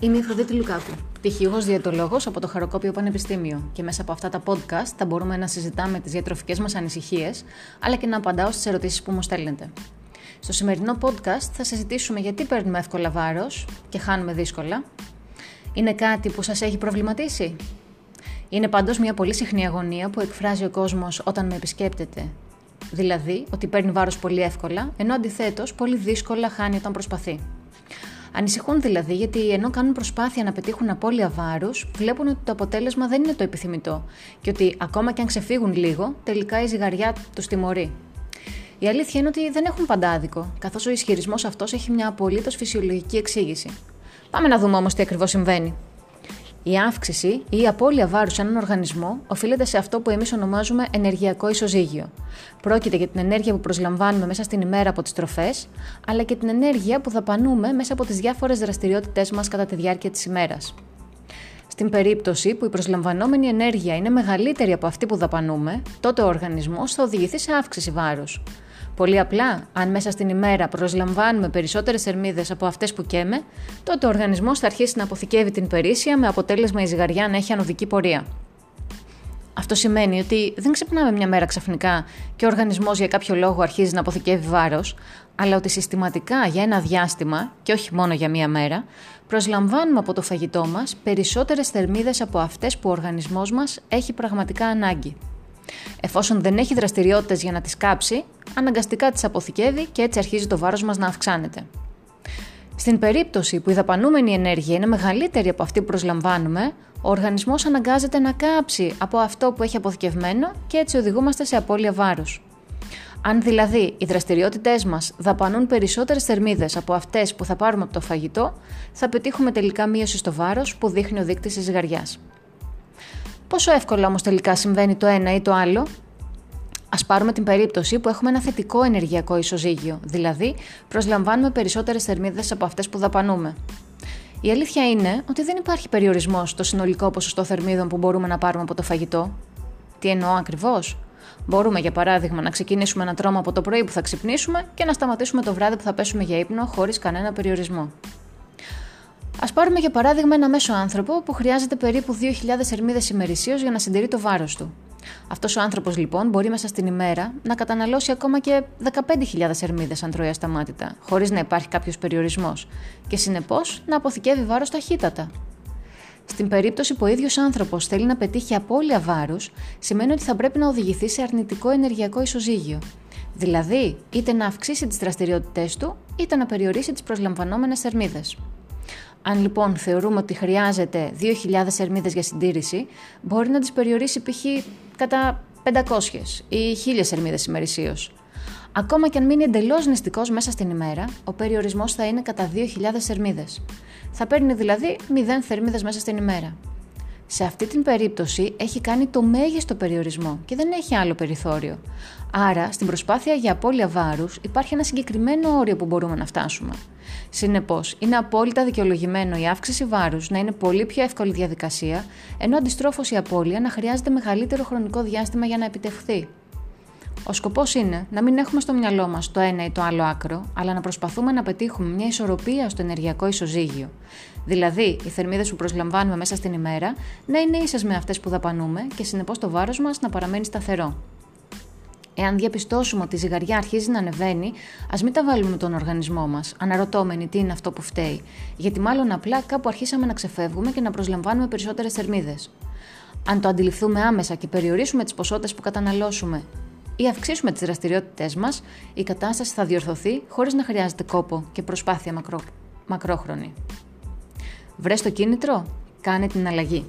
Είμαι η Φροντίτη Λουκάκου, πτυχιούχος διαιτολόγος από το Χαροκόπιο Πανεπιστήμιο και μέσα από αυτά τα podcast θα μπορούμε να συζητάμε τις διατροφικές μας ανησυχίες αλλά και να απαντάω στις ερωτήσεις που μου στέλνετε. Στο σημερινό podcast θα συζητήσουμε γιατί παίρνουμε εύκολα βάρος και χάνουμε δύσκολα. Είναι κάτι που σας έχει προβληματίσει; Είναι πάντως μια πολύ συχνή αγωνία που εκφράζει ο κόσμος όταν με επισκέπτεται. Δηλαδή ότι παίρνει βάρος πολύ εύκολα, ενώ αντιθέτως πολύ δύσκολα χάνει όταν προσπαθεί. Ανησυχούν δηλαδή γιατί ενώ κάνουν προσπάθεια να πετύχουν απώλεια βάρους, βλέπουν ότι το αποτέλεσμα δεν είναι το επιθυμητό και ότι ακόμα και αν ξεφύγουν λίγο, τελικά η ζυγαριά τους τιμωρεί. Η αλήθεια είναι ότι δεν έχουν παντάδικο, καθώς ο ισχυρισμός αυτός έχει μια απολύτως φυσιολογική εξήγηση. Πάμε να δούμε όμως τι ακριβώς συμβαίνει. Η αύξηση ή η απώλεια βάρους σε έναν οργανισμό οφείλεται σε αυτό που εμείς ονομάζουμε ενεργειακό ισοζύγιο. Πρόκειται για την ενέργεια που προσλαμβάνουμε μέσα στην ημέρα από τις τροφές, αλλά και την ενέργεια που δαπανούμε μέσα από τις διάφορες δραστηριότητές μας κατά τη διάρκεια της ημέρας. Στην περίπτωση που η προσλαμβανόμενη ενέργεια είναι μεγαλύτερη από αυτή που δαπανούμε, τότε ο οργανισμός θα οδηγηθεί σε αύξηση βάρους. Πολύ απλά, αν μέσα στην ημέρα προσλαμβάνουμε περισσότερες θερμίδες από αυτές που καίμε, τότε ο οργανισμός θα αρχίσει να αποθηκεύει την περίσσια με αποτέλεσμα η ζυγαριά να έχει ανωδική πορεία. Αυτό σημαίνει ότι δεν ξυπνάμε μια μέρα ξαφνικά και ο οργανισμός για κάποιο λόγο αρχίζει να αποθηκεύει βάρος, αλλά ότι συστηματικά για ένα διάστημα, και όχι μόνο για μία μέρα, προσλαμβάνουμε από το φαγητό μας περισσότερες θερμίδες από αυτές που ο οργανισμός μας έχει πραγματικά ανάγκη. Εφόσον δεν έχει δραστηριότητες για να τις κάψει, αναγκαστικά τις αποθηκεύει και έτσι αρχίζει το βάρος μας να αυξάνεται. Στην περίπτωση που η δαπανούμενη ενέργεια είναι μεγαλύτερη από αυτή που προσλαμβάνουμε, ο οργανισμός αναγκάζεται να κάψει από αυτό που έχει αποθηκευμένο και έτσι οδηγούμαστε σε απώλεια βάρους. Αν δηλαδή οι δραστηριότητές μας δαπανούν περισσότερες θερμίδες από αυτές που θα πάρουμε από το φαγητό, θα πετύχουμε τελικά μείωση στο βάρος που δείχνει ο δείκτης της ζυγαριάς. Πόσο εύκολα όμως τελικά συμβαίνει το ένα ή το άλλο; Α πάρουμε την περίπτωση που έχουμε ένα θετικό ενεργειακό ισοζύγιο, δηλαδή προσλαμβάνουμε περισσότερες θερμίδες από αυτές που δαπανούμε. Η αλήθεια είναι ότι δεν υπάρχει περιορισμός στο συνολικό ποσοστό θερμίδων που μπορούμε να πάρουμε από το φαγητό. Τι εννοώ ακριβώς; Μπορούμε, για παράδειγμα, να ξεκινήσουμε ένα τρόμο από το πρωί που θα ξυπνήσουμε και να σταματήσουμε το βράδυ που θα πέσουμε για ύπνο χωρίς κανένα περιορισμό. Α πάρουμε για παράδειγμα ένα μέσο άνθρωπο που χρειάζεται περίπου 2.000 θερμίδες ημερησίως για να συντηρεί το βάρος του. Αυτός ο άνθρωπος λοιπόν μπορεί μέσα στην ημέρα να καταναλώσει ακόμα και 15.000 θερμίδες αν τρώει ασταμάτητα, χωρίς να υπάρχει κάποιος περιορισμός, και συνεπώς να αποθηκεύει βάρος ταχύτατα. Στην περίπτωση που ο ίδιος άνθρωπος θέλει να πετύχει απώλεια βάρους, σημαίνει ότι θα πρέπει να οδηγηθεί σε αρνητικό ενεργειακό ισοζύγιο. Δηλαδή, είτε να αυξήσει τις δραστηριότητές του, είτε να περιορίσει τις προσλαμβανόμενες θερμίδες. Αν λοιπόν θεωρούμε ότι χρειάζεται 2.000 θερμίδες για συντήρηση, μπορεί να τις περιορίσει π.χ. κατά 500 ή 1.000 θερμίδες ημερησίως. Ακόμα και αν μείνει εντελώς νηστικός μέσα στην ημέρα, ο περιορισμός θα είναι κατά 2.000 θερμίδε. Θα παίρνει δηλαδή 0 θερμίδε μέσα στην ημέρα. Σε αυτή την περίπτωση έχει κάνει το μέγιστο περιορισμό και δεν έχει άλλο περιθώριο. Άρα, στην προσπάθεια για απώλεια βάρους υπάρχει ένα συγκεκριμένο όριο που μπορούμε να φτάσουμε. Συνεπώς, είναι απόλυτα δικαιολογημένο η αύξηση βάρους να είναι πολύ πιο εύκολη διαδικασία, ενώ αντιστρόφως η απώλεια να χρειάζεται μεγαλύτερο χρονικό διάστημα για να επιτευχθεί. Ο σκοπός είναι να μην έχουμε στο μυαλό μας το ένα ή το άλλο άκρο, αλλά να προσπαθούμε να πετύχουμε μια ισορροπία στο ενεργειακό ισοζύγιο. Δηλαδή, οι θερμίδες που προσλαμβάνουμε μέσα στην ημέρα να είναι ίσες με αυτές που δαπανούμε και συνεπώς το βάρος μας να παραμένει σταθερό. Εάν διαπιστώσουμε ότι η ζυγαριά αρχίζει να ανεβαίνει, ας μην τα βάλουμε τον οργανισμό μας, αναρωτώμενοι τι είναι αυτό που φταίει, γιατί μάλλον απλά κάπου αρχίσαμε να ξεφεύγουμε και να προσλαμβάνουμε περισσότερες θερμίδες. Αν το αντιληφθούμε άμεσα και περιορίσουμε τις ποσότητες που καταναλώσουμε ή αυξήσουμε τις δραστηριότητές μας, η κατάσταση θα διορθωθεί χωρίς να χρειάζεται κόπο και προσπάθεια μακρό... μακρόχρονη. Βρες το κίνητρο, κάνε την αλλαγή.